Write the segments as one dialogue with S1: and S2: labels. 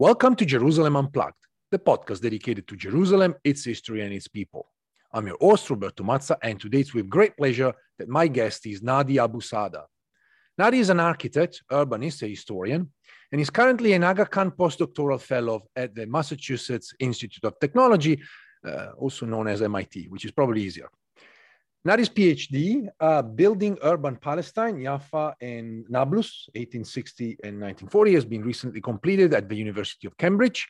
S1: Welcome to Jerusalem Unplugged, the podcast dedicated to Jerusalem, its history, and its people. I'm your host, Roberto Mazza, and today it's with great pleasure that my guest is Nadi Abusaada. Nadi is an architect, urbanist, a historian, and is currently an Aga Khan postdoctoral fellow at the Massachusetts Institute of Technology, uh, also known as MIT, which is probably easier. Nadi's PhD, uh, Building Urban Palestine, Jaffa and Nablus, 1860 and 1940, has been recently completed at the University of Cambridge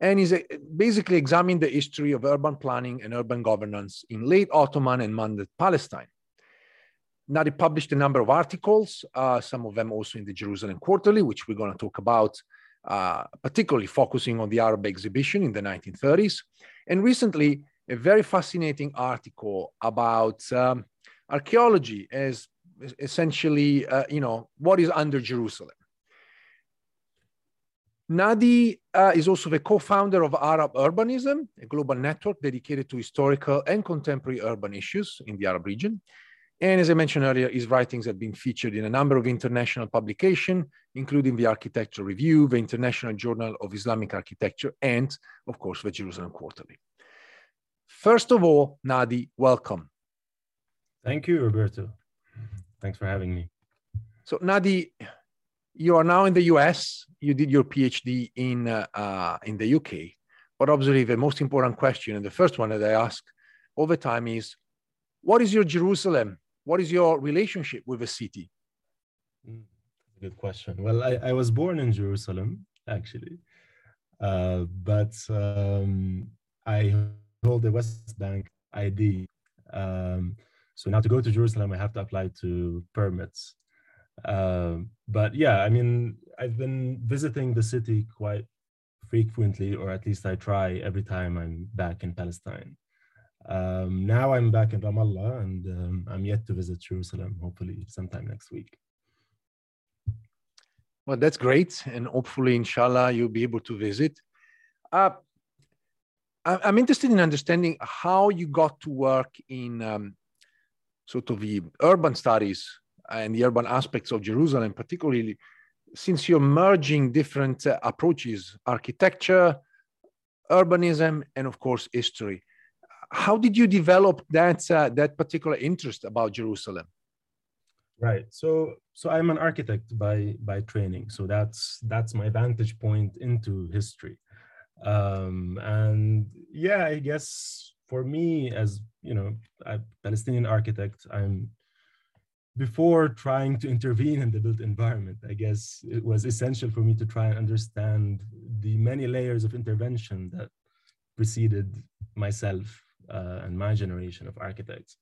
S1: and is uh, basically examining the history of urban planning and urban governance in late Ottoman and Mandate Palestine. Nadi published a number of articles, uh, some of them also in the Jerusalem Quarterly, which we're going to talk about, uh, particularly focusing on the Arab exhibition in the 1930s. And recently, a very fascinating article about um, archaeology as essentially, uh, you know, what is under Jerusalem. Nadi uh, is also the co-founder of Arab Urbanism, a global network dedicated to historical and contemporary urban issues in the Arab region. And as I mentioned earlier, his writings have been featured in a number of international publications, including the Architecture Review, the International Journal of Islamic Architecture, and of course, the Jerusalem Quarterly. First of all, Nadi, welcome.
S2: Thank you, Roberto. Thanks for having me.
S1: So, Nadi, you are now in the US. You did your PhD in, uh, uh, in the UK. But obviously, the most important question, and the first one that I ask all the time is what is your Jerusalem? What is your relationship with the city?
S2: Mm, good question. Well, I, I was born in Jerusalem, actually. Uh, but um, I hold the West Bank ID. Um, so now to go to Jerusalem, I have to apply to permits. Um, but yeah, I mean, I've been visiting the city quite frequently, or at least I try every time I'm back in Palestine. Um, now I'm back in Ramallah and um, I'm yet to visit Jerusalem, hopefully sometime next week.
S1: Well, that's great. And hopefully, inshallah, you'll be able to visit. Uh, I'm interested in understanding how you got to work in um, sort of the urban studies and the urban aspects of Jerusalem, particularly since you're merging different uh, approaches architecture, urbanism, and of course, history. How did you develop that, uh, that particular interest about Jerusalem?
S2: Right. So, so I'm an architect by by training. So that's that's my vantage point into history um, and yeah i guess for me as you know a palestinian architect i'm before trying to intervene in the built environment i guess it was essential for me to try and understand the many layers of intervention that preceded myself uh, and my generation of architects.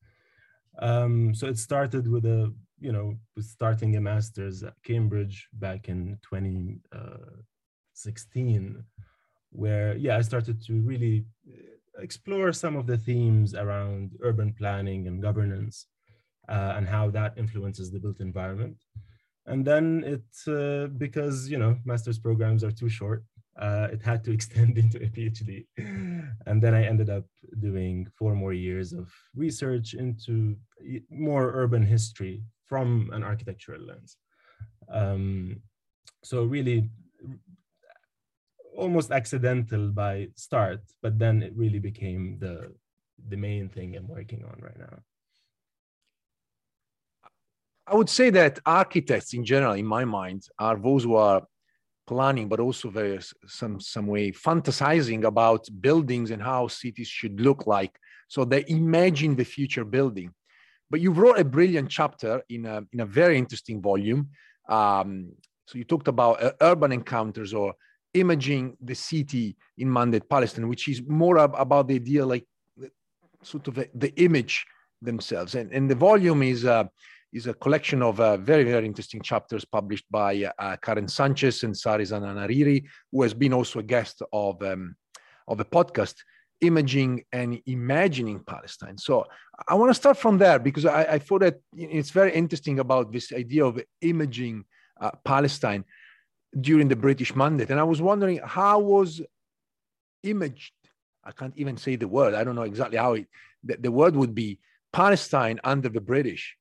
S2: Um, so it started with a, you know, starting a master's at Cambridge back in 2016, uh, where, yeah, I started to really explore some of the themes around urban planning and governance uh, and how that influences the built environment. And then it, uh, because, you know, master's programs are too short, uh, it had to extend into a PhD. And then I ended up doing four more years of research into more urban history from an architectural lens. Um, so really almost accidental by start, but then it really became the, the main thing I'm working on right now.
S1: I would say that architects in general, in my mind, are those who are planning, but also very some some way fantasizing about buildings and how cities should look like. So they imagine the future building. But you wrote a brilliant chapter in a in a very interesting volume. Um, so you talked about uh, urban encounters or imaging the city in Mandate Palestine, which is more ab- about the idea like sort of a, the image themselves. And, and the volume is uh, is a collection of uh, very, very interesting chapters published by uh, Karen Sanchez and Sary Zananiri, who has been also a guest of, um, of the podcast, Imaging and Imagining Palestine. So I want to start from there because I, I, thought that it's very interesting about this idea of imaging uh, Palestine during the British Mandate. And I was wondering how was imaged, I can't even say the word, I don't know exactly how it, the, the word would be Palestine under the British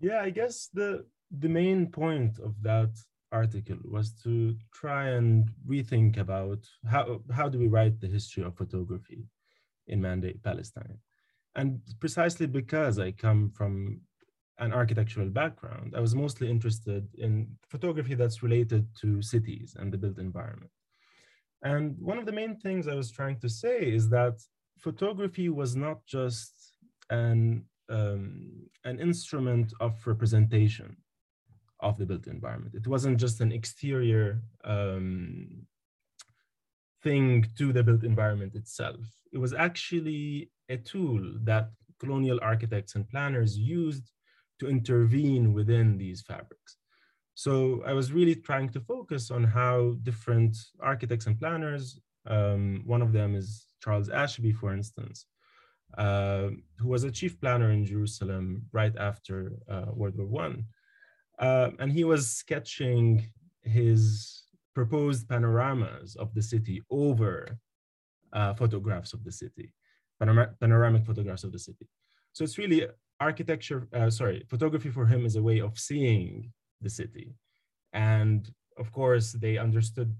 S2: yeah i guess the the main point of that article was to try and rethink about how how do we write the history of photography in mandate palestine and precisely because i come from an architectural background i was mostly interested in photography that's related to cities and the built environment and one of the main things i was trying to say is that photography was not just an um, an instrument of representation of the built environment. It wasn't just an exterior um, thing to the built environment itself. It was actually a tool that colonial architects and planners used to intervene within these fabrics. So I was really trying to focus on how different architects and planners, um, one of them is Charles Ashbee, for instance, uh, who was a chief planner in Jerusalem right after uh, World War One, uh, and he was sketching his proposed panoramas of the city over uh, photographs of the city, Panora panoramic photographs of the city. So it's really architecture, uh, sorry, photography for him is a way of seeing the city. And of course, they understood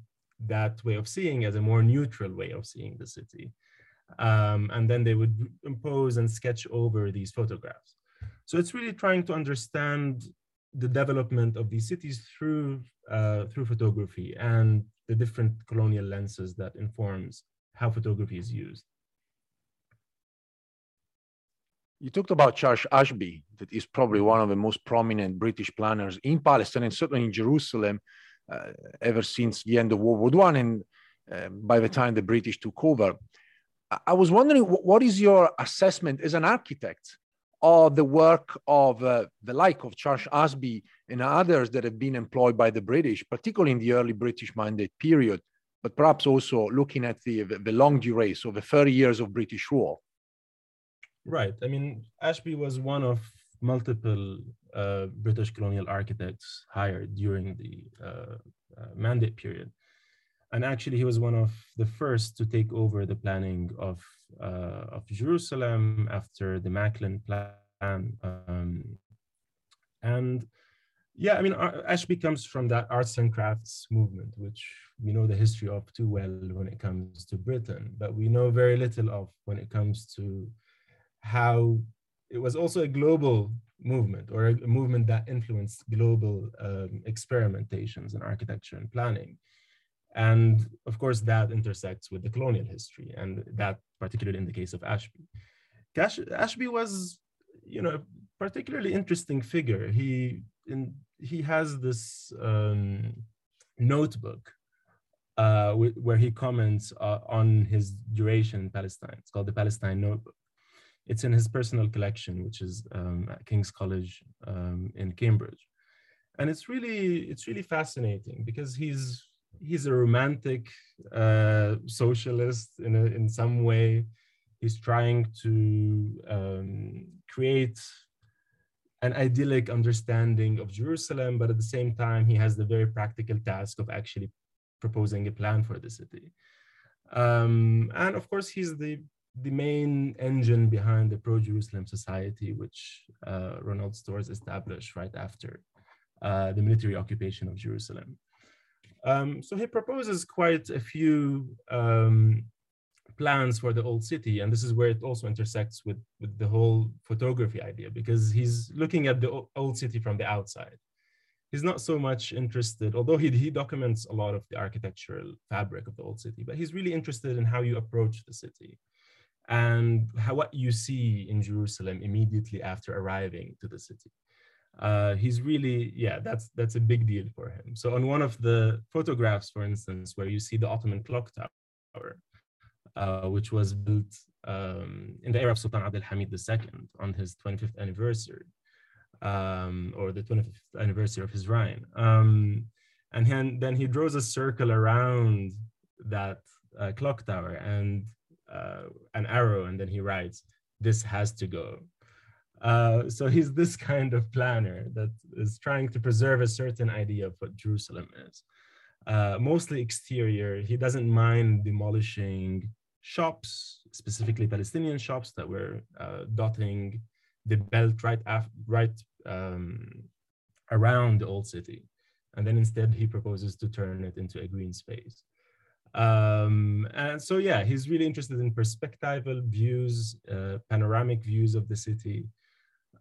S2: that way of seeing as a more neutral way of seeing the city um, and then they would impose and sketch over these photographs. So it's really trying to understand the development of these cities through uh, through photography and the different colonial lenses that informs how photography is used.
S1: You talked about Charles Ashbee, that is probably one of the most prominent British planners in Palestine and certainly in Jerusalem uh, ever since the end of World War One and uh, by the time the British took over. I was wondering what is your assessment as an architect of the work of uh, the like of Charles Ashbee and others that have been employed by the British, particularly in the early British Mandate period, but perhaps also looking at the, the long duration, so the 30 years of British rule.
S2: Right. I mean, Ashbee was one of multiple uh, British colonial architects hired during the uh, uh Mandate period and actually he was one of the first to take over the planning of uh, of Jerusalem after the McLean plan. Um, and yeah, I mean, Ashbee comes from that arts and crafts movement, which we know the history of too well when it comes to Britain, but we know very little of when it comes to how it was also a global movement or a movement that influenced global um, experimentations in architecture and planning. And of course, that intersects with the colonial history, and that particularly in the case of Ashbee. Cash, Ashbee was, you know, a particularly interesting figure. He in, he has this um, notebook uh, where he comments uh, on his duration in Palestine. It's called the Palestine Notebook. It's in his personal collection, which is um, at King's College um, in Cambridge, and it's really it's really fascinating because he's he's a romantic uh, socialist in a, in some way. He's trying to um, create an idyllic understanding of Jerusalem, but at the same time, he has the very practical task of actually proposing a plan for the city. Um, and of course, he's the the main engine behind the pro-Jerusalem Society, which uh, Ronald Storrs established right after uh, the military occupation of Jerusalem. Um, so he proposes quite a few um, plans for the old city, and this is where it also intersects with, with the whole photography idea, because he's looking at the old city from the outside he's not so much interested, although he, he documents a lot of the architectural fabric of the old city, but he's really interested in how you approach the city and how, what you see in Jerusalem immediately after arriving to the city. Uh, he's really, yeah, that's that's a big deal for him. So on one of the photographs, for instance, where you see the Ottoman clock tower, uh, which was built um, in the era of Sultan Abdul Hamid II on his 25th anniversary, um, or the 25th anniversary of his reign. Um, and he, then he draws a circle around that uh, clock tower and uh, an arrow, and then he writes, "This has to go." Uh, so he's this kind of planner that is trying to preserve a certain idea of what Jerusalem is. Uh, mostly exterior. He doesn't mind demolishing shops, specifically Palestinian shops that were uh, dotting the belt right after, right um, around the old city. And then instead he proposes to turn it into a green space. Um, and so, yeah, he's really interested in perspectival views, uh, panoramic views of the city,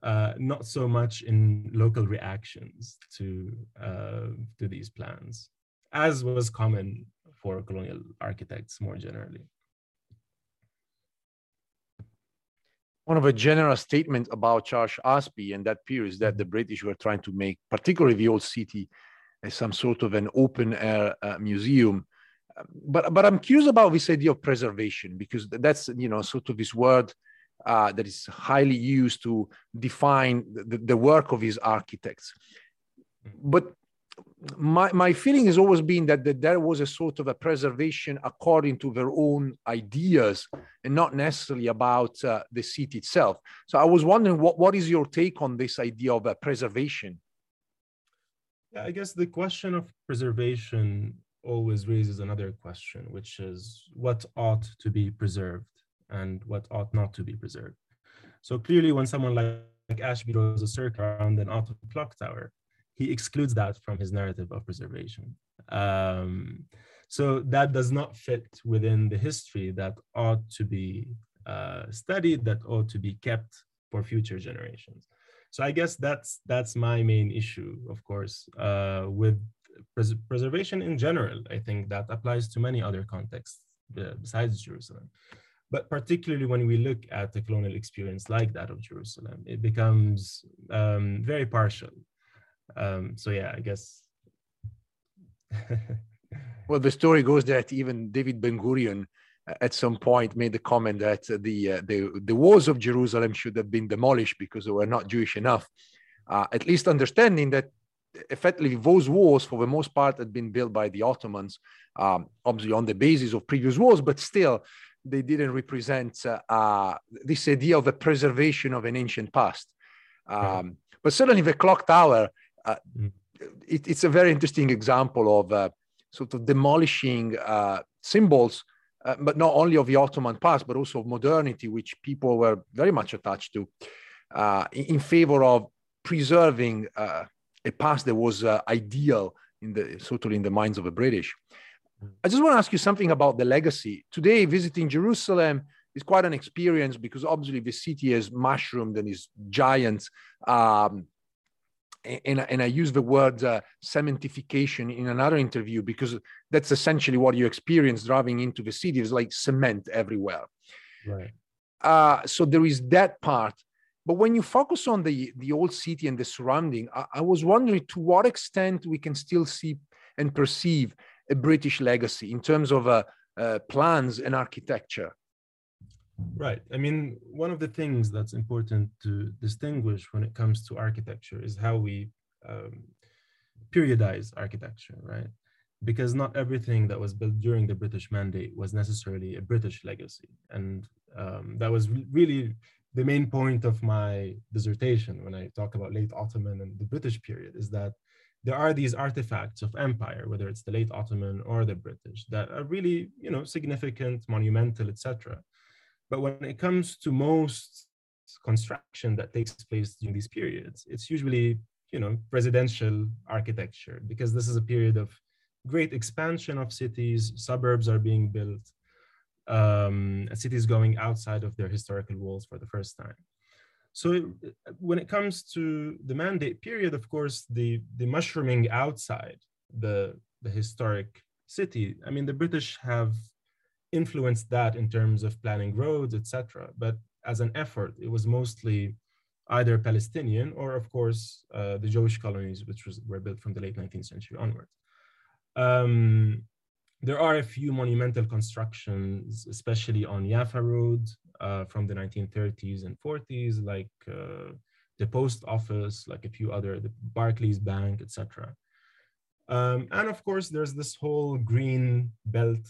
S2: uh, not so much in local reactions to, uh, to these plans, as was common for colonial architects more generally.
S1: one of a general statements about Charles Ashbee and that period is that the British were trying to make, particularly the old city, as some sort of an open air uh, museum. But but I'm curious about this idea of preservation because that's you know sort of this word uh, that is highly used to define the, the work of these architects. But my, my feeling has always been that, that there was a sort of a preservation according to their own ideas and not necessarily about uh, the city itself. So I was wondering what, what is your take on this idea of uh, preservation?
S2: Yeah, I guess the question of preservation always raises another question, which is what ought to be preserved and what ought not to be preserved. So clearly, when someone like, like Ashbee draws a circle around an auto clock tower, he excludes that from his narrative of preservation. Um, so that does not fit within the history that ought to be uh, studied, that ought to be kept for future generations. So I guess that's that's my main issue, of course, uh, with pres preservation in general. I think that applies to many other contexts besides Jerusalem. But particularly when we look at a colonial experience like that of Jerusalem, it becomes um, very partial um, so yeah, I guess.
S1: well, the story goes that even David Ben Gurion uh, at some point made the comment that the uh, the the walls of Jerusalem should have been demolished because they were not Jewish enough. Uh, at least understanding that effectively those walls, for the most part, had been built by the Ottomans, um, obviously on the basis of previous wars, but still they didn't represent uh, uh, this idea of the preservation of an ancient past. Um, But certainly the clock tower uh, mm. it, it's a very interesting example of uh, sort of demolishing uh, symbols, but not only of the Ottoman past, but also of modernity, which people were very much attached to, in favor of preserving a past that was ideal in the sort of in the minds of the British. Mm. I just want to ask you something about the legacy. Today, visiting Jerusalem is quite an experience because obviously the city has mushroomed and is giant. Um, and, and I use the word uh, cementification in another interview because that's essentially what you experience driving into the city. It's like cement everywhere.
S2: Right.
S1: Uh, so there is that part. But when you focus on the, the old city and the surrounding, I, I was wondering to what extent we can still see and perceive a British legacy in terms of uh, uh, plans and architecture.
S2: Right. I mean, one of the things that's important to distinguish when it comes to architecture is how we um, periodize architecture, right? Because not everything that was built during the British Mandate was necessarily a British legacy. And um, that was really the main point of my dissertation when I talk about late Ottoman and the British period is that there are these artifacts of empire, whether it's the late Ottoman or the British, that are really, you know, significant, monumental, etc. But when it comes to most construction that takes place during these periods, it's usually, you know, residential architecture because this is a period of great expansion of cities, suburbs are being built, um, cities going outside of their historical walls for the first time. So when it comes to the mandate period, of course, the, the mushrooming outside the, the historic city, I mean, the British have influenced that in terms of planning roads, etc. But as an effort, it was mostly either Palestinian or, of course, uh, the Jewish colonies, which was, were built from the late 19th century onwards. Um, there are a few monumental constructions, especially on Jaffa Road uh, from the 1930s and 40s, like uh, the post office, like a few other, the Barclays Bank, etc. Um, and of course, there's this whole green belt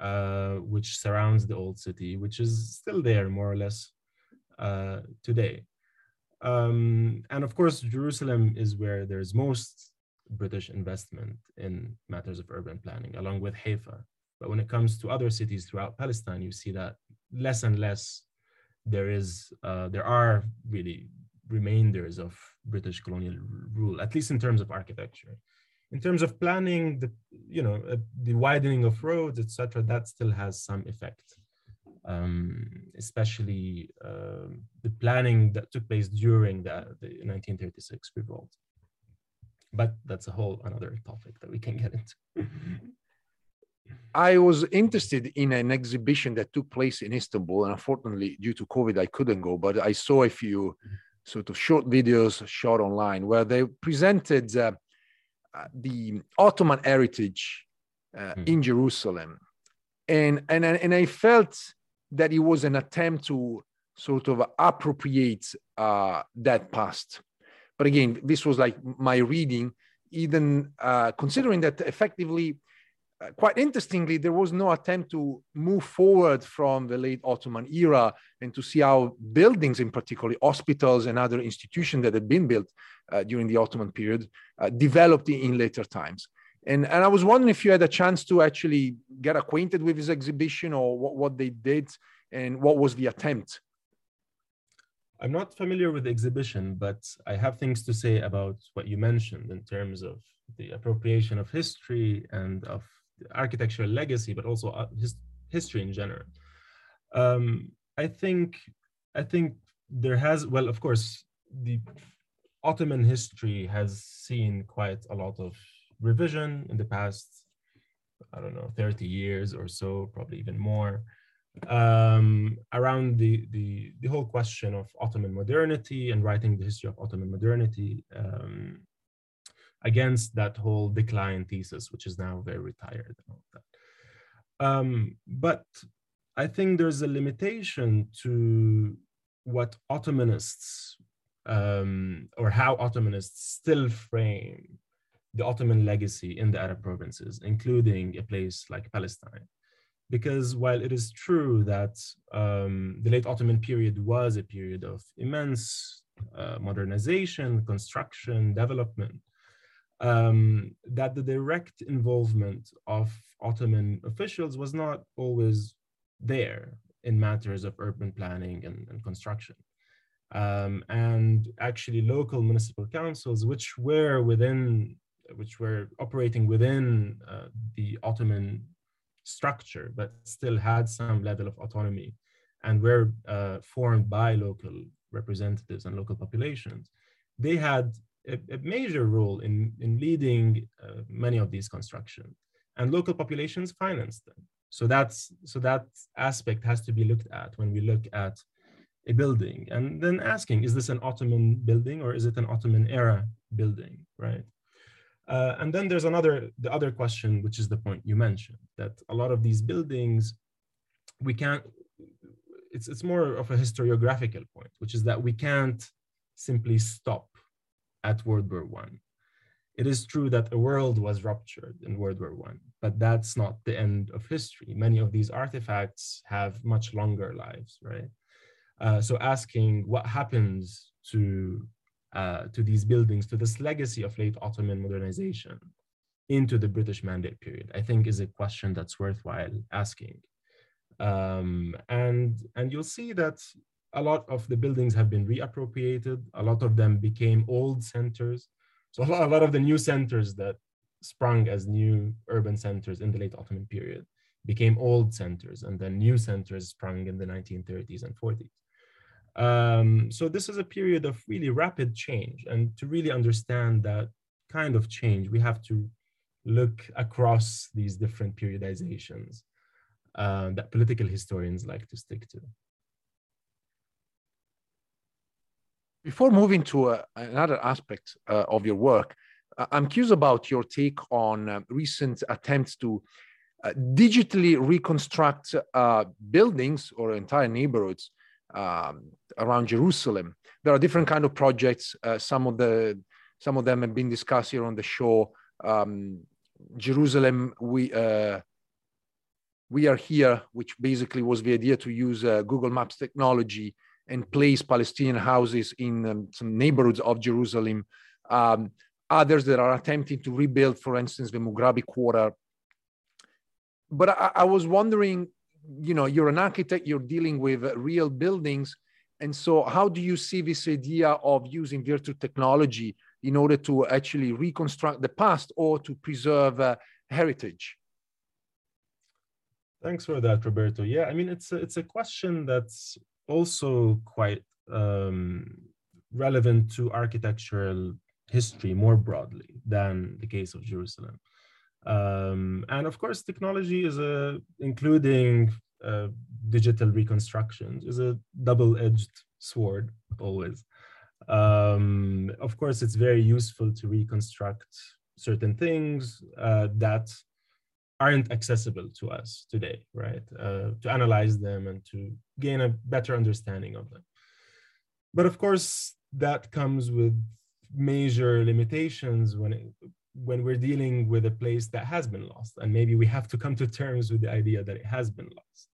S2: uh, which surrounds the old city, which is still there more or less uh, today. Um, and of course, Jerusalem is where there's most British investment in matters of urban planning, along with Haifa. But when it comes to other cities throughout Palestine, you see that less and less there is, uh, there are really remainders of British colonial rule, at least in terms of architecture in terms of planning, the you know uh, the widening of roads, etc., that still has some effect. Um, especially uh, the planning that took place during the, the 1936 revolt. But that's a whole another topic that we can get into.
S1: I was interested in an exhibition that took place in Istanbul, and unfortunately, due to COVID, I couldn't go. But I saw a few sort of short videos shot online where they presented uh, the Ottoman heritage uh, mm. in Jerusalem, and and and I felt that it was an attempt to sort of appropriate uh, that past. But again, this was like my reading, even uh, considering that effectively uh, quite interestingly, there was no attempt to move forward from the late Ottoman era and to see how buildings, in particular hospitals and other institutions that had been built uh, during the Ottoman period, uh, developed in, later times. And, and I was wondering if you had a chance to actually get acquainted with this exhibition or what, what they did and what was the attempt.
S2: I'm not familiar with the exhibition, but I have things to say about what you mentioned in terms of the appropriation of history and of architectural legacy, but also uh, his, history in general. Um, I think I think there has well, of course, the Ottoman history has seen quite a lot of revision in the past. I don't know, 30 years or so, probably even more, um, around the, the, the whole question of Ottoman modernity and writing the history of Ottoman modernity. Um, against that whole decline thesis, which is now very retired and all that. Um, but I think there's a limitation to what Ottomanists um, or how Ottomanists still frame the Ottoman legacy in the Arab provinces, including a place like Palestine. Because while it is true that um, the late Ottoman period was a period of immense uh, modernization, construction, development, um, that the direct involvement of Ottoman officials was not always there in matters of urban planning and, and construction. Um, and actually local municipal councils, which were within, which were operating within uh, the Ottoman structure, but still had some level of autonomy and were uh, formed by local representatives and local populations, they had a, a major role in, in leading uh, many of these constructions and local populations finance them. So that's so that aspect has to be looked at when we look at a building and then asking, is this an Ottoman building or is it an Ottoman era building, right? Uh, and then there's another, the other question, which is the point you mentioned, that a lot of these buildings, we can't, it's it's more of a historiographical point, which is that we can't simply stop at World War One. It is true that a world was ruptured in World War One, but that's not the end of history. Many of these artifacts have much longer lives, right? Uh, so asking what happens to uh, to these buildings, to this legacy of late Ottoman modernization into the British Mandate period, I think is a question that's worthwhile asking. Um, and, and you'll see that a lot of the buildings have been reappropriated. A lot of them became old centers. So a lot, a lot of the new centers that sprung as new urban centers in the late Ottoman period became old centers, and then new centers sprung in the 1930s and 40s. Um, so this is a period of really rapid change. And to really understand that kind of change, we have to look across these different periodizations uh, that political historians like to stick to.
S1: Before moving to uh, another aspect uh, of your work, I'm curious about your take on uh, recent attempts to uh, digitally reconstruct uh, buildings or entire neighborhoods um, around Jerusalem. There are different kind of projects. Uh, some of the some of them have been discussed here on the show. Um, Jerusalem, we uh, we are here, which basically was the idea to use uh, Google Maps technology and place Palestinian houses in um, some neighborhoods of Jerusalem. Um, others that are attempting to rebuild, for instance, the Mughrabi Quarter. But I, I was wondering you know you're an architect you're dealing with real buildings. And so how do you see this idea of using virtual technology in order to actually reconstruct the past or to preserve uh, heritage?
S2: Thanks for that roberto. Yeah i mean it's a, it's a question that's also quite um, relevant to architectural history more broadly than the case of jerusalem um, and of course, technology is a, including uh, digital reconstructions, is a double-edged sword always. Um, of course, it's very useful to reconstruct certain things uh, that aren't accessible to us today, right? Uh, to analyze them and to gain a better understanding of them. But of course, that comes with major limitations when it, when we're dealing with a place that has been lost and maybe we have to come to terms with the idea that it has been lost.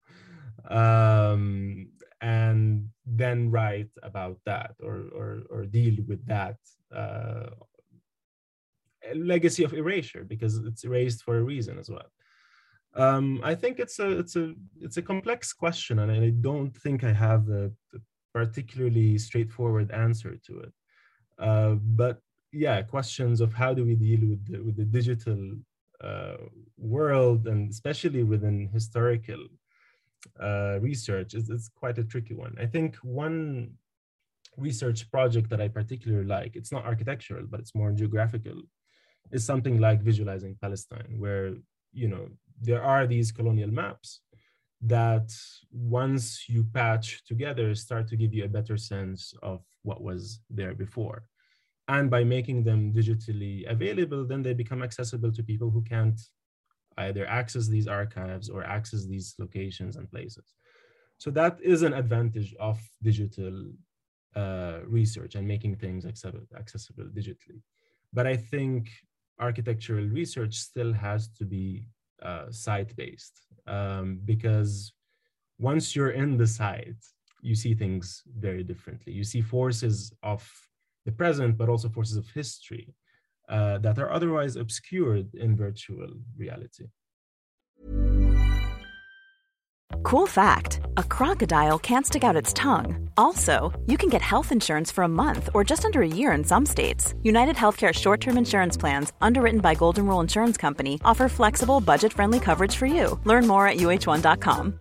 S2: Um, and then write about that or, or, or deal with that uh, legacy of erasure because it's erased for a reason as well. Um, i think it's a it's a it's a complex question and i don't think i have a, a particularly straightforward answer to it. Uh, but yeah questions of how do we deal with the, with the digital uh, world and especially within historical uh, research. Is, is quite a tricky one. I think one research project that i particularly like it's not architectural but it's more geographical is something like visualizing palestine where you know there are these colonial maps that once you patch together start to give you a better sense of what was there before and by making them digitally available, then they become accessible to people who can't either access these archives or access these locations and places. So that is an advantage of digital uh, research and making things accessible, accessible digitally. But I think architectural research still has to be uh, site-based um, because once you're in the site, you see things very differently. You see forces of the present, but also forces of history uh, that are otherwise obscured in virtual reality.
S3: Cool fact a crocodile can't stick out its tongue. Also, you can get health insurance for a month or just under a year in some states. United Healthcare short term insurance plans, underwritten by Golden Rule Insurance Company, offer flexible, budget friendly coverage for you. Learn more at uh1.com.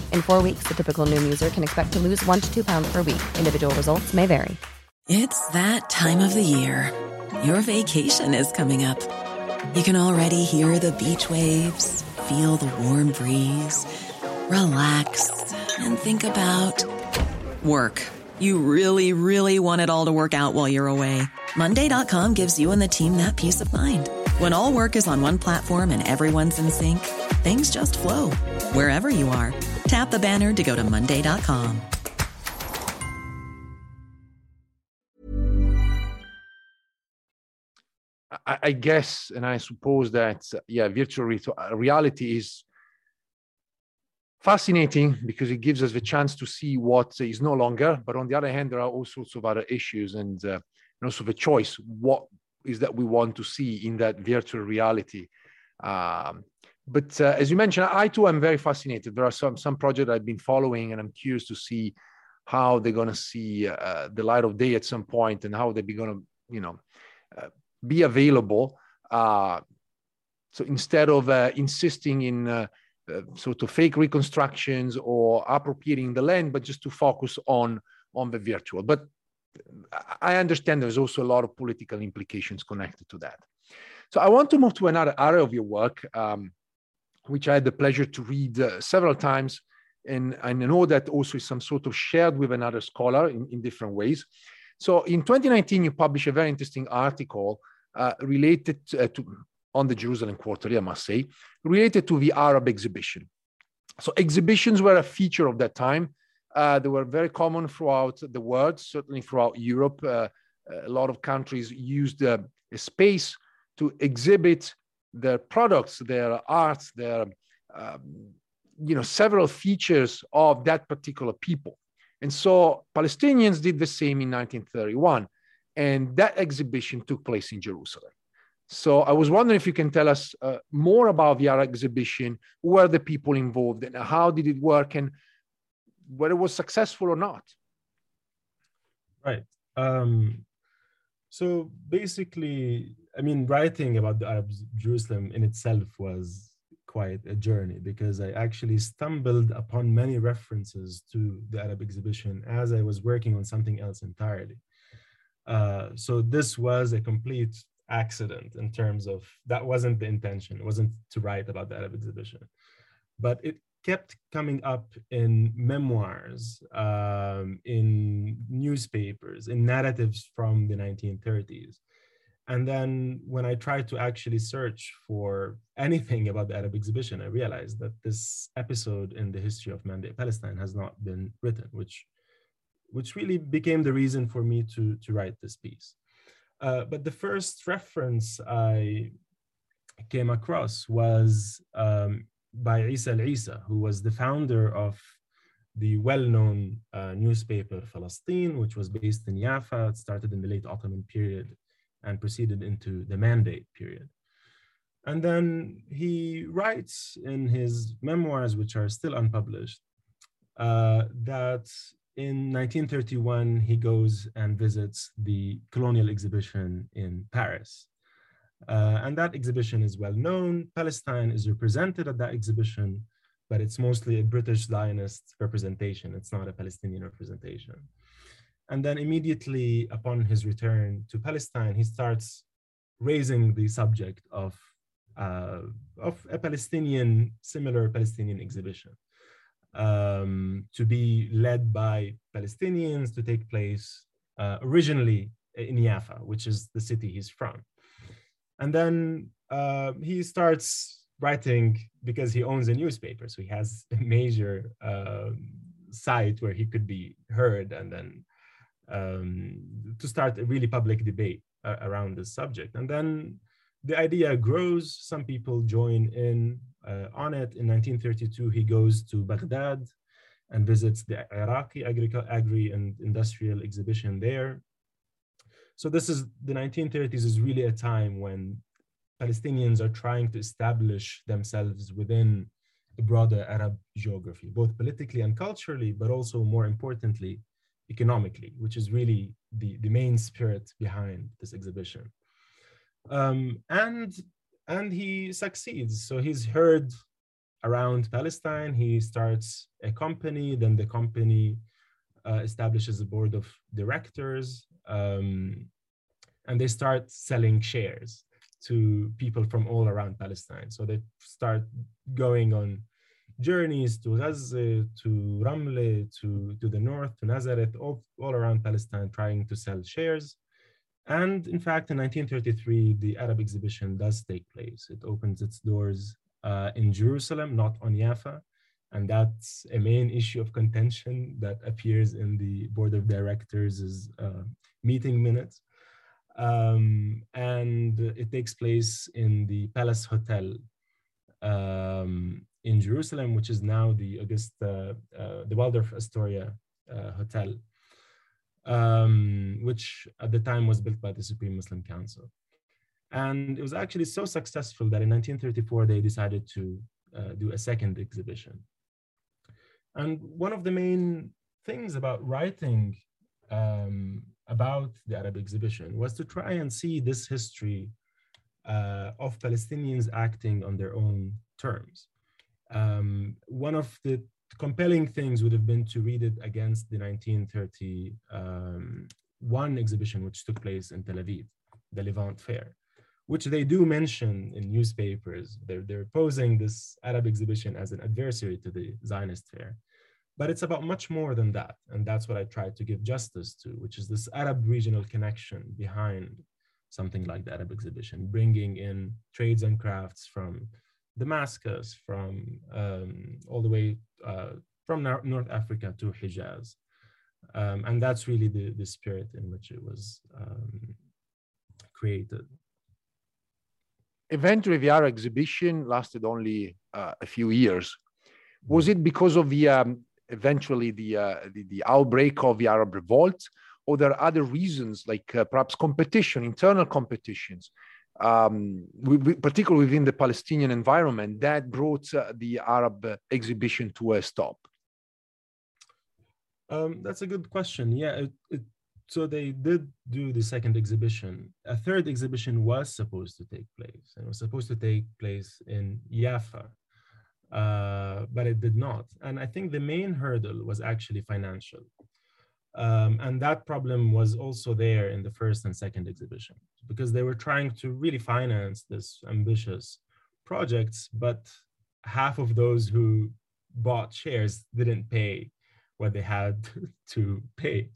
S4: In four weeks, the typical Noom user can expect to lose one to two pounds per week. Individual results may vary.
S5: It's that time of the year. Your vacation is coming up. You can already hear the beach waves, feel the warm breeze, relax, and think about work. You really, really want it all to work out while you're away. Monday.com gives you and the team that peace of mind. When all work is on one platform and everyone's in sync, things just flow wherever you are. Tap the banner to go to Monday.com.
S1: I, I guess, and I suppose that, yeah, virtual re- reality is fascinating because it gives us the chance to see what is no longer. But on the other hand, there are all sorts of other issues and, uh, and also the choice. What is that we want to see in that virtual reality? Um, but uh, as you mentioned, I too am very fascinated. There are some some projects I've been following, and I'm curious to see how they're going to see uh, the light of day at some point, and how they're going to, you know, uh, be available. Uh, so instead of uh, insisting in uh, sort of fake reconstructions or appropriating the land, but just to focus on on the virtual. But I understand there's also a lot of political implications connected to that. So I want to move to another area of your work. Um, which I had the pleasure to read uh, several times. And I know that also is some sort of shared with another scholar in, in different ways. So in 2019, you published a very interesting article uh, related to, uh, to, on the Jerusalem Quarterly, I must say, related to the Arab exhibition. So exhibitions were a feature of that time. Uh, they were very common throughout the world, certainly throughout Europe. Uh, a lot of countries used uh, a space to exhibit their products, their arts, their um, you know several features of that particular people. And so Palestinians did the same in 1931, and that exhibition took place in Jerusalem. So I was wondering if you can tell us uh, more about the art exhibition, who were the people involved, and how did it work, and whether it was successful or not.
S2: Right. Um, so basically, I mean, writing about the Arab Jerusalem in itself was quite a journey because I actually stumbled upon many references to the Arab exhibition as I was working on something else entirely. Uh, so this was a complete accident in terms of that wasn't the intention. It wasn't to write about the Arab exhibition, but it kept coming up in memoirs, um, in newspapers, in narratives from the 1930s. And then when I tried to actually search for anything about the Arab exhibition, I realized that this episode in the history of Mandate Palestine has not been written, which, which really became the reason for me to, to write this piece. Uh, but the first reference I came across was um, by Isa al-Isa, who was the founder of the well-known uh, newspaper Palestine, which was based in Jaffa. It started in the late Ottoman period and proceeded into the Mandate period. And then he writes in his memoirs, which are still unpublished, uh, that in 1931 he goes and visits the colonial exhibition in Paris. Uh, and that exhibition is well known. Palestine is represented at that exhibition, but it's mostly a British Zionist representation. It's not a Palestinian representation. And then immediately upon his return to Palestine, he starts raising the subject of, uh, of a Palestinian, similar Palestinian exhibition. um, to be led by Palestinians to take place uh, originally in Jaffa, which is the city he's from. And then uh, he starts writing because he owns a newspaper. So he has a major uh, site where he could be heard and then um, to start a really public debate uh, around this subject. And then the idea grows. Some people join in uh, on it. In 1932, he goes to Baghdad and visits the Iraqi agri, agri and industrial exhibition there. So this is the 1930s is really a time when Palestinians are trying to establish themselves within a broader Arab geography, both politically and culturally, but also more importantly, economically, which is really the, the main spirit behind this exhibition. Um, and, and he succeeds. So he's heard around Palestine. He starts a company, then the company uh, establishes a board of directors, um, and they start selling shares to people from all around Palestine. So they start going on journeys to Gaza, to Ramle, to, to the north, to Nazareth, all, all around Palestine, trying to sell shares. And in fact, in 1933, the Arab exhibition does take place. It opens its doors uh, in Jerusalem, not on Jaffa. And that's a main issue of contention that appears in the board of directors' uh, meeting minutes. Um, and it takes place in the Palace Hotel um, in Jerusalem, which is now the Augusta, uh, the Waldorf Astoria uh, Hotel, um, which at the time was built by the Supreme Muslim Council. And it was actually so successful that in 1934, they decided to uh, do a second exhibition. And one of the main things about writing um, about the Arab exhibition was to try and see this history uh, of Palestinians acting on their own terms. Um, one of the compelling things would have been to read it against the 1931 um, exhibition, which took place in Tel Aviv, the Levant Fair, which they do mention in newspapers. They're, they're posing this Arab exhibition as an adversary to the Zionist fair. But it's about much more than that. And that's what I tried to give justice to, which is this Arab regional connection behind something like the Arab exhibition, bringing in trades and crafts from Damascus, from um, all the way uh, from North Africa to Hijaz. Um, and that's really the, the spirit in which it was um, created.
S1: Eventually, the Arab exhibition lasted only uh, a few years. Was it because of the um, eventually the, uh, the, the outbreak of the Arab revolt, or there are other reasons like uh, perhaps competition, internal competitions, um, we, we, particularly within the Palestinian environment, that brought uh, the Arab exhibition to a stop?
S2: Um, that's a good question. Yeah, it, it, so they did do the second exhibition. A third exhibition was supposed to take place, and it was supposed to take place in Jaffa, uh, but it did not. And I think the main hurdle was actually financial. Um, and that problem was also there in the first and second exhibition because they were trying to really finance this ambitious projects, but half of those who bought shares didn't pay what they had to pay.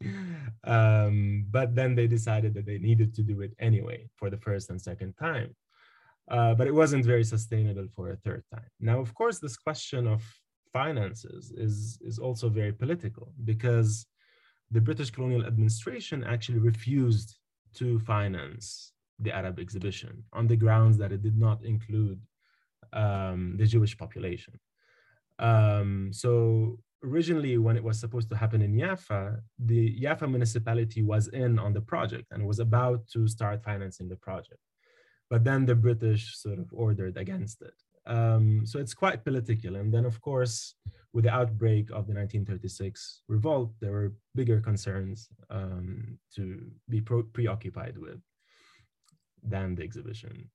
S2: Um, but then they decided that they needed to do it anyway for the first and second time. Uh, but it wasn't very sustainable for a third time. Now, of course, this question of finances is, is also very political because the British colonial administration actually refused to finance the Arab exhibition on the grounds that it did not include um, the Jewish population. Um, so originally, when it was supposed to happen in Jaffa, the Jaffa municipality was in on the project and was about to start financing the project. But then the British sort of ordered against it. Um, so it's quite political. And then, of course, with the outbreak of the 1936 revolt, there were bigger concerns um, to be preoccupied with than the exhibition.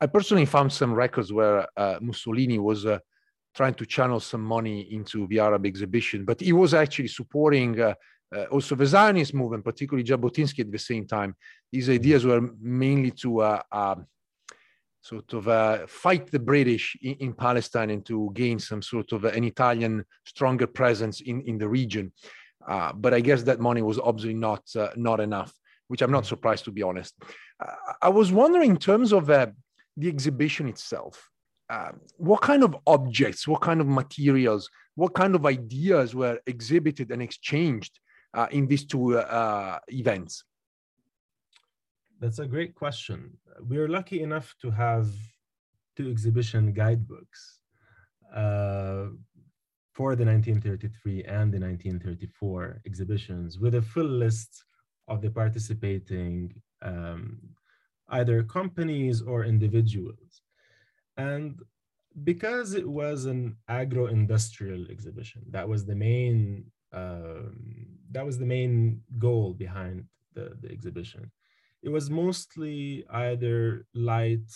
S1: I personally found some records where uh, Mussolini was uh, trying to channel some money into the Arab exhibition, but he was actually supporting uh, uh also the Zionist movement, particularly Jabotinsky at the same time. his ideas were mainly to uh, um, sort of uh, fight the British in, in, Palestine and to gain some sort of an Italian stronger presence in, in the region. Uh, but I guess that money was obviously not uh, not enough, which I'm not surprised to be honest. Uh, I was wondering in terms of uh, the exhibition itself, uh, what kind of objects, what kind of materials, what kind of ideas were exhibited and exchanged in these two events?
S2: That's a great question. We're lucky enough to have two exhibition guidebooks uh, for the 1933 and the 1934 exhibitions with a full list of the participating um, either companies or individuals. And because it was an agro-industrial exhibition, that was the main um, that was the main goal behind the, the exhibition it was mostly either light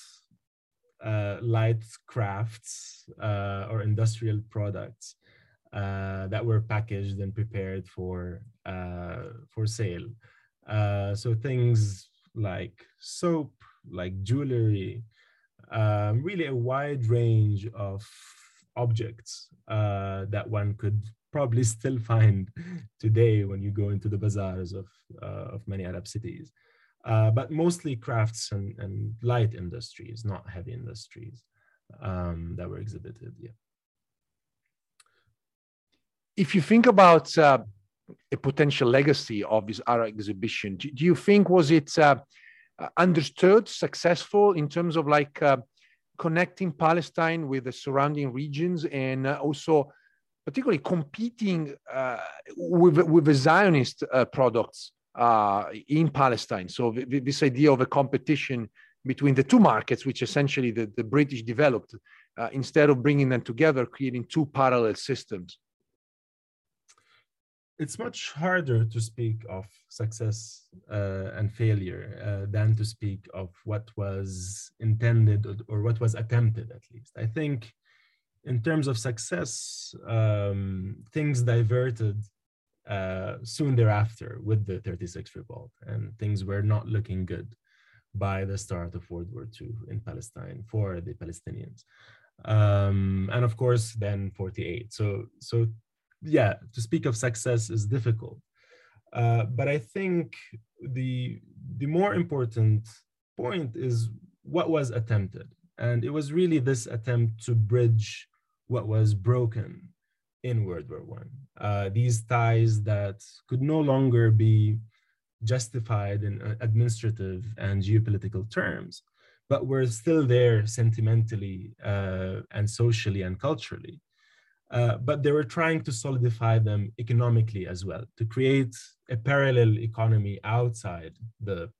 S2: uh, light crafts uh, or industrial products uh, that were packaged and prepared for uh, for sale. Uh, so things like soap, like jewelry, um, really a wide range of objects uh, that one could probably still find today when you go into the bazaars of of many Arab cities uh, but mostly crafts and, and, light industries, not heavy industries um, that were exhibited. Yeah.
S1: If you think about uh, a potential legacy of this art exhibition, do, you think was it uh, understood, successful in terms of like uh, connecting Palestine with the surrounding regions and uh, also particularly competing with with the Zionist products uh, in Palestine. So th- this idea of a competition between the two markets, which essentially the, the British developed, uh, instead of bringing them together, creating two parallel systems.
S2: It's much harder to speak of success uh, and failure uh, than to speak of what was intended or, or, what was attempted, at least. I think in terms of success, um, things diverted uh, soon thereafter with the 36 revolt, and things were not looking good by the start of World War II in Palestine for the Palestinians. Um, and of course, then 48. So, so yeah, to speak of success is difficult. Uh, but I think the the more important point is what was attempted, and it was really this attempt to bridge what was broken in World War One. Uh, these ties that could no longer be justified in uh, administrative and geopolitical terms, but were still there sentimentally uh, and socially and culturally. Uh, but they were trying to solidify them economically as well, to create a parallel economy outside the,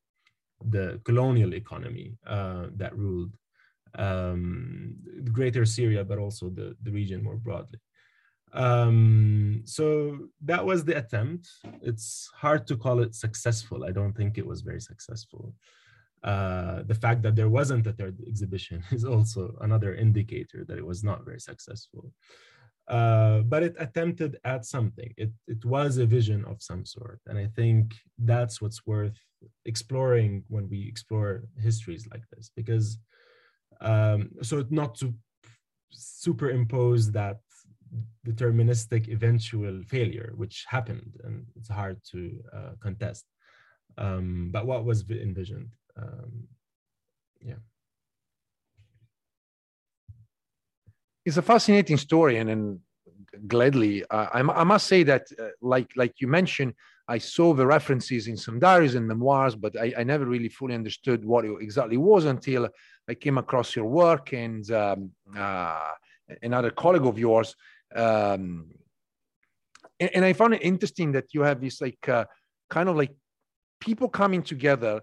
S2: the colonial economy uh, that ruled um, greater Syria, but also the, the region more broadly. Um, so that was the attempt. It's hard to call it successful. I don't think it was very successful. Uh, the fact that there wasn't a third exhibition is also another indicator that it was not very successful. Uh, but it attempted at something. It, it was a vision of some sort. And I think that's what's worth exploring when we explore histories like this, because um, so not to superimpose that deterministic eventual failure, which happened, and it's hard to uh, contest. Um, but what was envisioned? Um, yeah.
S1: It's a fascinating story, and, and gladly, uh, I, I, must say that, uh, like like you mentioned, I saw the references in some diaries and memoirs, but I, I never really fully understood what it exactly was until I came across your work and um, uh, another colleague of yours um, and, and, I found it interesting that you have this like uh, kind of like people coming together,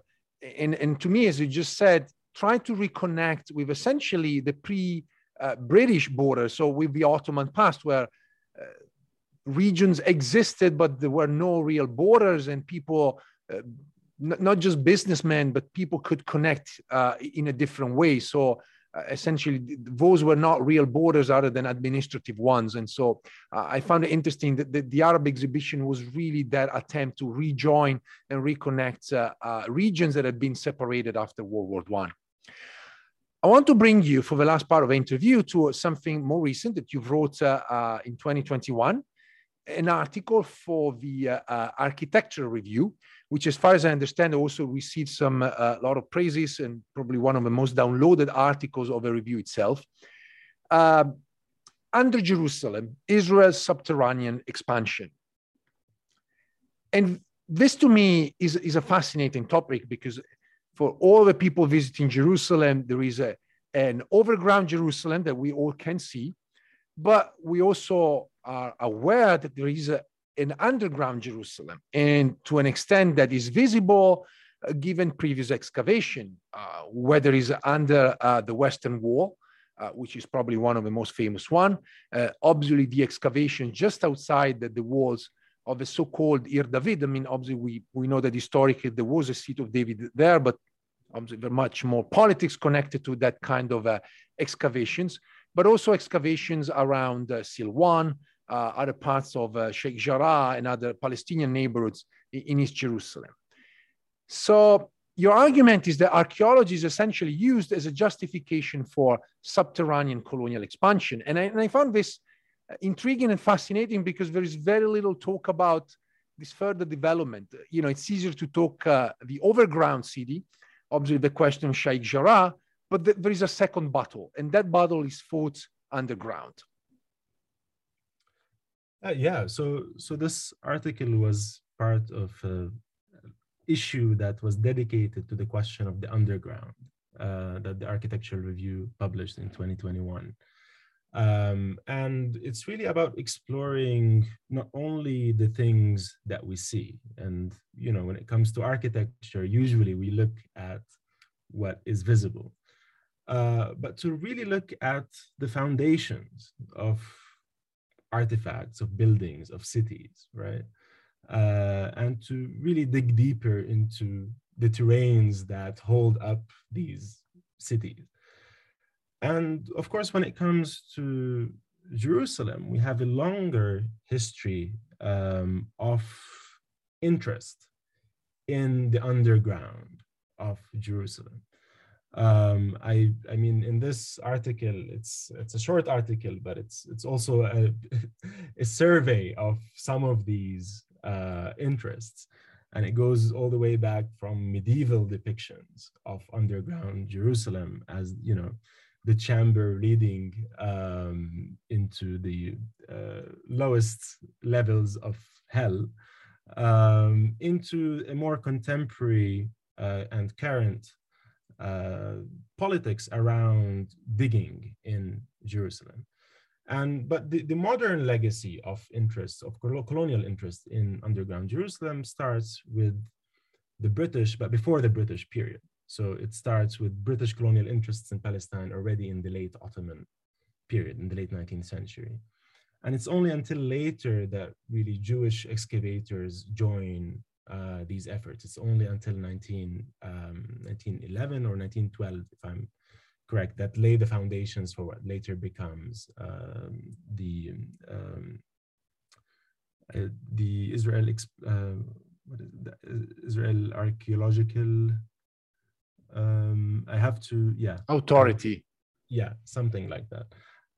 S1: and and to me, as you just said, trying to reconnect with essentially the pre-British uh, border, so with the Ottoman past, where uh, regions existed, but there were no real borders, and people. Uh, not just businessmen, but people could connect uh, in a different way. So essentially those were not real borders other than administrative ones. And so uh, i found it interesting that the, the, arab exhibition was really that attempt to rejoin and reconnect uh, uh regions that had been separated after world war one. I want to bring you for the last part of the interview to something more recent that you've wrote uh, uh, in 2021, an article for the uh, uh, Architecture Review, which, as far as I understand, also received some a uh, lot of praises and probably one of the most downloaded articles of the review itself. Um, under Jerusalem, Israel's subterranean expansion. And this to me is, is a fascinating topic because for all the people visiting Jerusalem, there is a, an overground Jerusalem that we all can see, but we also are aware that there is a, an underground Jerusalem, and to an extent that is visible uh, given previous excavation, uh, whether it's under uh, the Western Wall, uh, which is probably one of the most famous one, uh, obviously the excavation just outside the, the walls of the so-called Ir David. I mean, obviously, we, we know that historically there was a seat of David there, but obviously very much more politics connected to that kind of uh, excavations, but also excavations around Silwan, other parts of uh, Sheikh Jarrah and other Palestinian neighborhoods in, East Jerusalem. So your argument is that archaeology is essentially used as a justification for subterranean colonial expansion. And I, and I found this intriguing and fascinating because there is very little talk about this further development. You know, it's easier to talk uh, the overground city, obviously the question of Sheikh Jarrah, but th- there is a second battle, and that battle is fought underground.
S2: Uh, yeah, so so this article was part of an issue that was dedicated to the question of the underground uh, that the Architectural Review published in 2021. Um, and it's really about exploring not only the things that we see. And, you know, when it comes to architecture, usually we look at what is visible, uh, but to really look at the foundations of artifacts, of buildings, of cities, right? Uh, and to really dig deeper into the terrains that hold up these cities. And of course, when it comes to Jerusalem, we have a longer history um, of interest in the underground of Jerusalem. Um, I, I mean, in this article, it's it's a short article, but it's it's also a, a survey of some of these uh, interests, and it goes all the way back from medieval depictions of underground Jerusalem as you know the chamber leading um, into the uh, lowest levels of hell um, into a more contemporary uh, and current uh, politics around digging in Jerusalem. And but the, the modern legacy of interests of colonial interest in underground Jerusalem starts with the British, but before the British period. So it starts with British colonial interests in Palestine already in the late Ottoman period, in the late 19th century. And it's only until later that really Jewish excavators join uh, these efforts. It's only until 19, um, 1911 or 1912, if I'm correct, that lay the foundations for what later becomes um, the um, uh, the Israel uh, what is the Israel archaeological um, I have to, yeah.
S1: Authority.
S2: Yeah, something like that.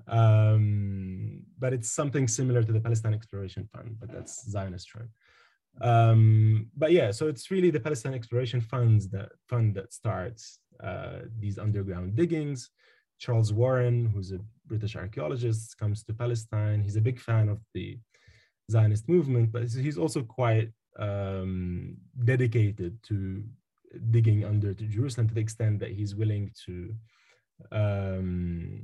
S2: Um, but it's something similar to the Palestine Exploration Fund, but that's Zionist term. Um, but yeah, so it's really the Palestine Exploration Funds that fund that starts uh, these underground diggings. Charles Warren, who's a British archaeologist, comes to Palestine. He's a big fan of the Zionist movement, but he's also quite um, dedicated to digging under to Jerusalem to the extent that he's willing to um,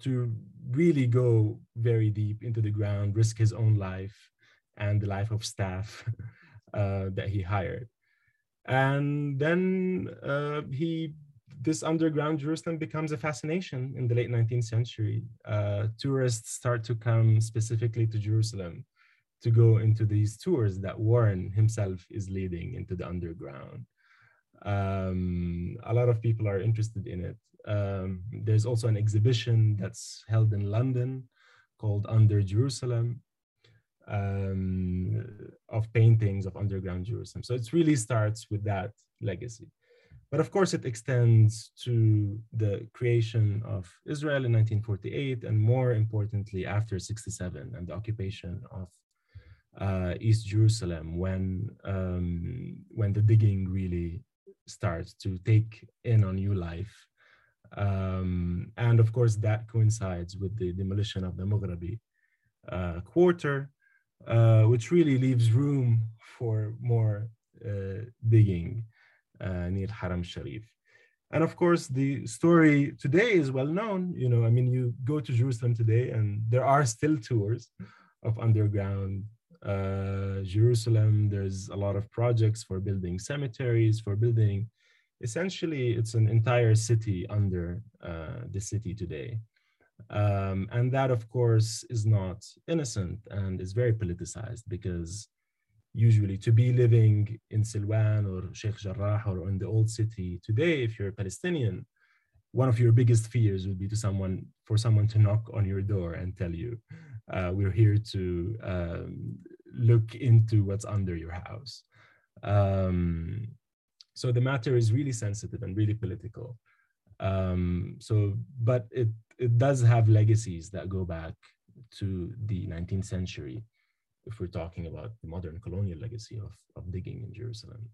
S2: to really go very deep into the ground, risk his own life and the life of staff uh, that he hired. And then uh, he this underground Jerusalem becomes a fascination in the late 19th century. Uh, tourists start to come specifically to Jerusalem to go into these tours that Warren himself is leading into the underground. Um, a lot of people are interested in it. Um, there's also an exhibition that's held in London called Under Jerusalem um, of paintings of underground Jerusalem. So it really starts with that legacy. But of course, it extends to the creation of Israel in 1948, and more importantly, after 67 and the occupation of uh, East Jerusalem, when, um, when the digging really starts to take in on new life. Um, and of course, that coincides with the demolition of the Mughrabi uh, quarter, uh, which really leaves room for more uh, digging uh, near Haram Sharif. And of course, the story today is well known. You know, I mean, you go to Jerusalem today, and there are still tours of underground uh, Jerusalem. There's a lot of projects for building cemeteries, for building. Essentially, it's an entire city under uh, the city today. Um, and that, of course, is not innocent and is very politicized because usually to be living in Silwan or Sheikh Jarrah or in the old city today, if you're a Palestinian, one of your biggest fears would be to someone for someone to knock on your door and tell you, uh, "We're here to um, look into what's under your house." Um, so the matter is really sensitive and really political. Um, so, but it it does have legacies that go back to the 19th century if we're talking about the modern colonial legacy of, of digging in Jerusalem.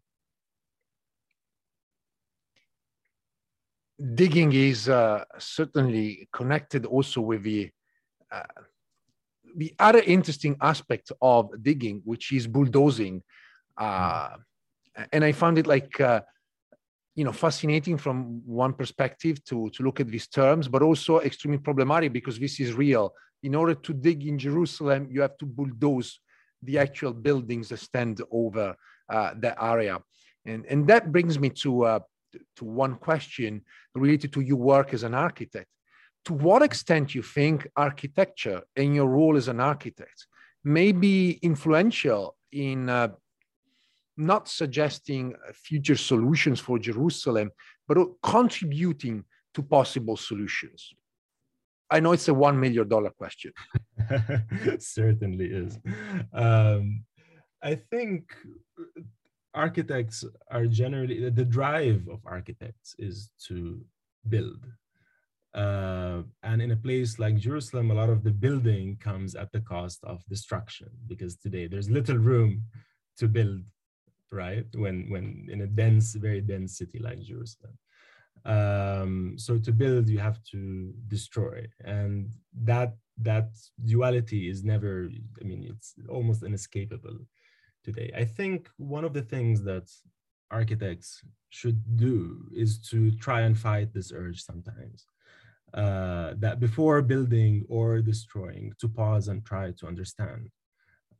S1: Digging is uh, certainly connected also with the uh, the other interesting aspect of digging, which is bulldozing, uh, and I found it like uh, you know fascinating from one perspective to to look at these terms, but also extremely problematic because this is real in order to dig in Jerusalem, you have to bulldoze the actual buildings that stand over uh, that area. And, and that brings me to, uh, to one question related to your work as an architect. To what extent you think architecture and your role as an architect may be influential in uh, not suggesting future solutions for Jerusalem, but contributing to possible solutions? I know it's a one million dollar question.
S2: Certainly is. Um, I think architects are generally the drive of architects is to build. Uh, and in a place like Jerusalem, a lot of the building comes at the cost of destruction because today there's little room to build, right? When when in a dense, very dense city like Jerusalem. Um, so to build you have to destroy. And that that duality is never i mean it's almost inescapable today. I think one of the things that architects should do is to try and fight this urge sometimes uh, that before building or destroying to pause and try to understand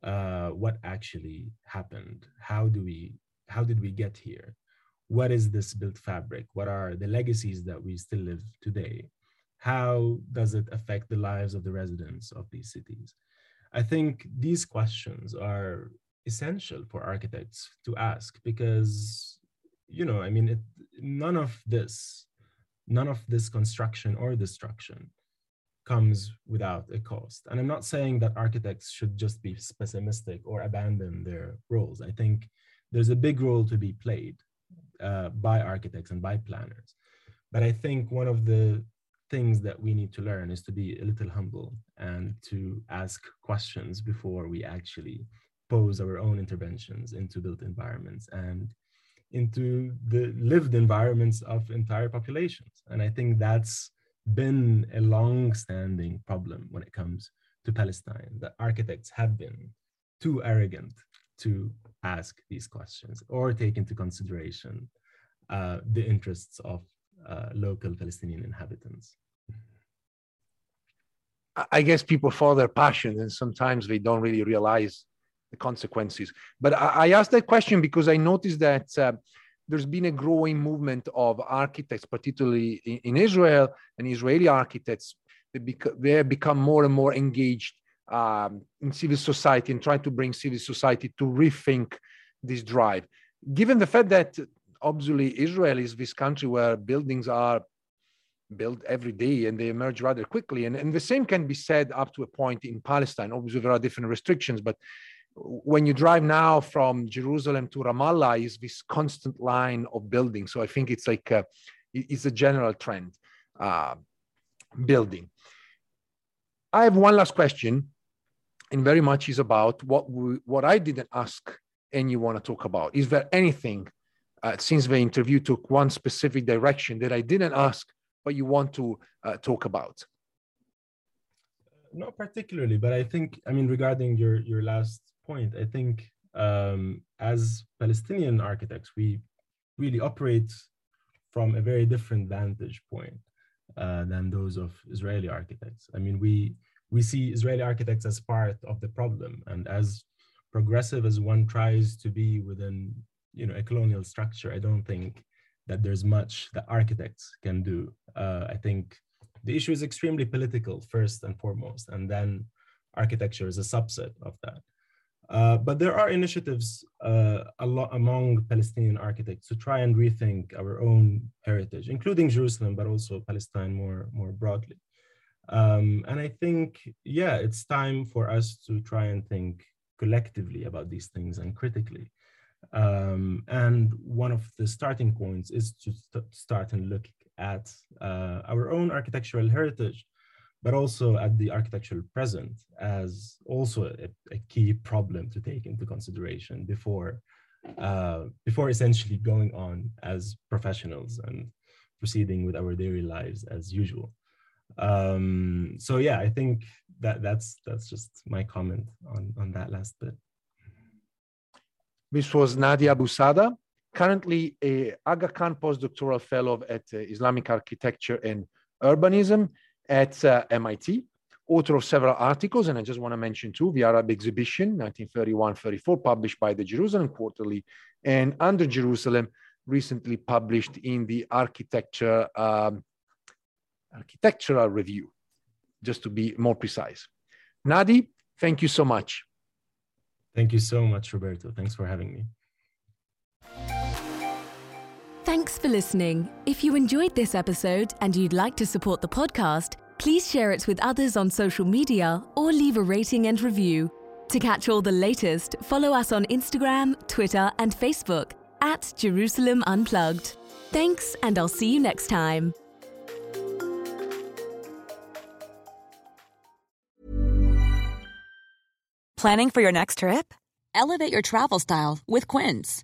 S2: uh, what actually happened how do we how did we get here what is this built fabric? What are the legacies that we still live today? How does it affect the lives of the residents of these cities? I think these questions are essential for architects to ask because, you know, I mean, it, none of this, none of this construction or destruction comes without a cost. And I'm not saying that architects should just be pessimistic or abandon their roles. I think there's a big role to be played uh, by architects and by planners. But I think one of the things that we need to learn is to be a little humble and to ask questions before we actually pose our own interventions into built environments and into the lived environments of entire populations. And I think that's been a long-standing problem when it comes to Palestine, that architects have been too arrogant to ask these questions or take into consideration uh, the interests of uh, local Palestinian inhabitants.
S1: I guess people follow their passion and sometimes they don't really realize the consequences. But I, I asked that question because I noticed that uh, there's been a growing movement of architects, particularly in, in Israel and Israeli architects. They, bec- they have become more and more engaged um, in civil society and trying to bring civil society to rethink this drive. Given the fact that obviously Israel is this country where buildings are built every day and they emerge rather quickly, and, and the same can be said up to a point in Palestine. Obviously, there are different restrictions, but when you drive now from Jerusalem to Ramallah, is this constant line of buildings. So I think it's like a, it's a general trend, uh, building. I have one last question, and very much is about what we, what I didn't ask and you want to talk about. Is there anything uh, since the interview took one specific direction that I didn't ask, but you want to uh, talk about?
S2: Not particularly, but I think I mean regarding your your last point, I think um, as Palestinian architects, we really operate from a very different vantage point uh, than those of Israeli architects. I mean, we we see Israeli architects as part of the problem, and as progressive as one tries to be within you know a colonial structure, I don't think that there's much that architects can do. Uh, I think the issue is extremely political first and foremost, and then architecture is a subset of that. Uh, but there are initiatives uh, among Palestinian architects to try and rethink our own heritage, including Jerusalem, but also Palestine more, more broadly. Um, and I think, yeah, it's time for us to try and think collectively about these things and critically. Um, and one of the starting points is to st start and look at uh, our own architectural heritage but also at the architectural present as also a, a key problem to take into consideration before uh, before essentially going on as professionals and proceeding with our daily lives as usual. Um, so yeah, I think that that's that's just my comment on on that last bit.
S1: This was Nadia Abusaada, currently a Aga Khan postdoctoral fellow at uh, Islamic Architecture and Urbanism at uh, MIT, author of several articles, and I just want to mention two The Arab Exhibition, 1931 34, published by the Jerusalem Quarterly, and Under Jerusalem, recently published in the Architecture um, Architectural Review, just to be more precise. Nadi, thank you so much.
S2: Thank you so much, Roberto. Thanks for having me.
S6: Thanks for listening. If you enjoyed this episode and you'd like to support the podcast, please share it with others on social media or leave a rating and review. To catch all the latest, follow us on Instagram, Twitter, and Facebook at Jerusalem Unplugged. Thanks, and I'll see you next time.
S7: Planning for your next trip? Elevate your travel style with Quince.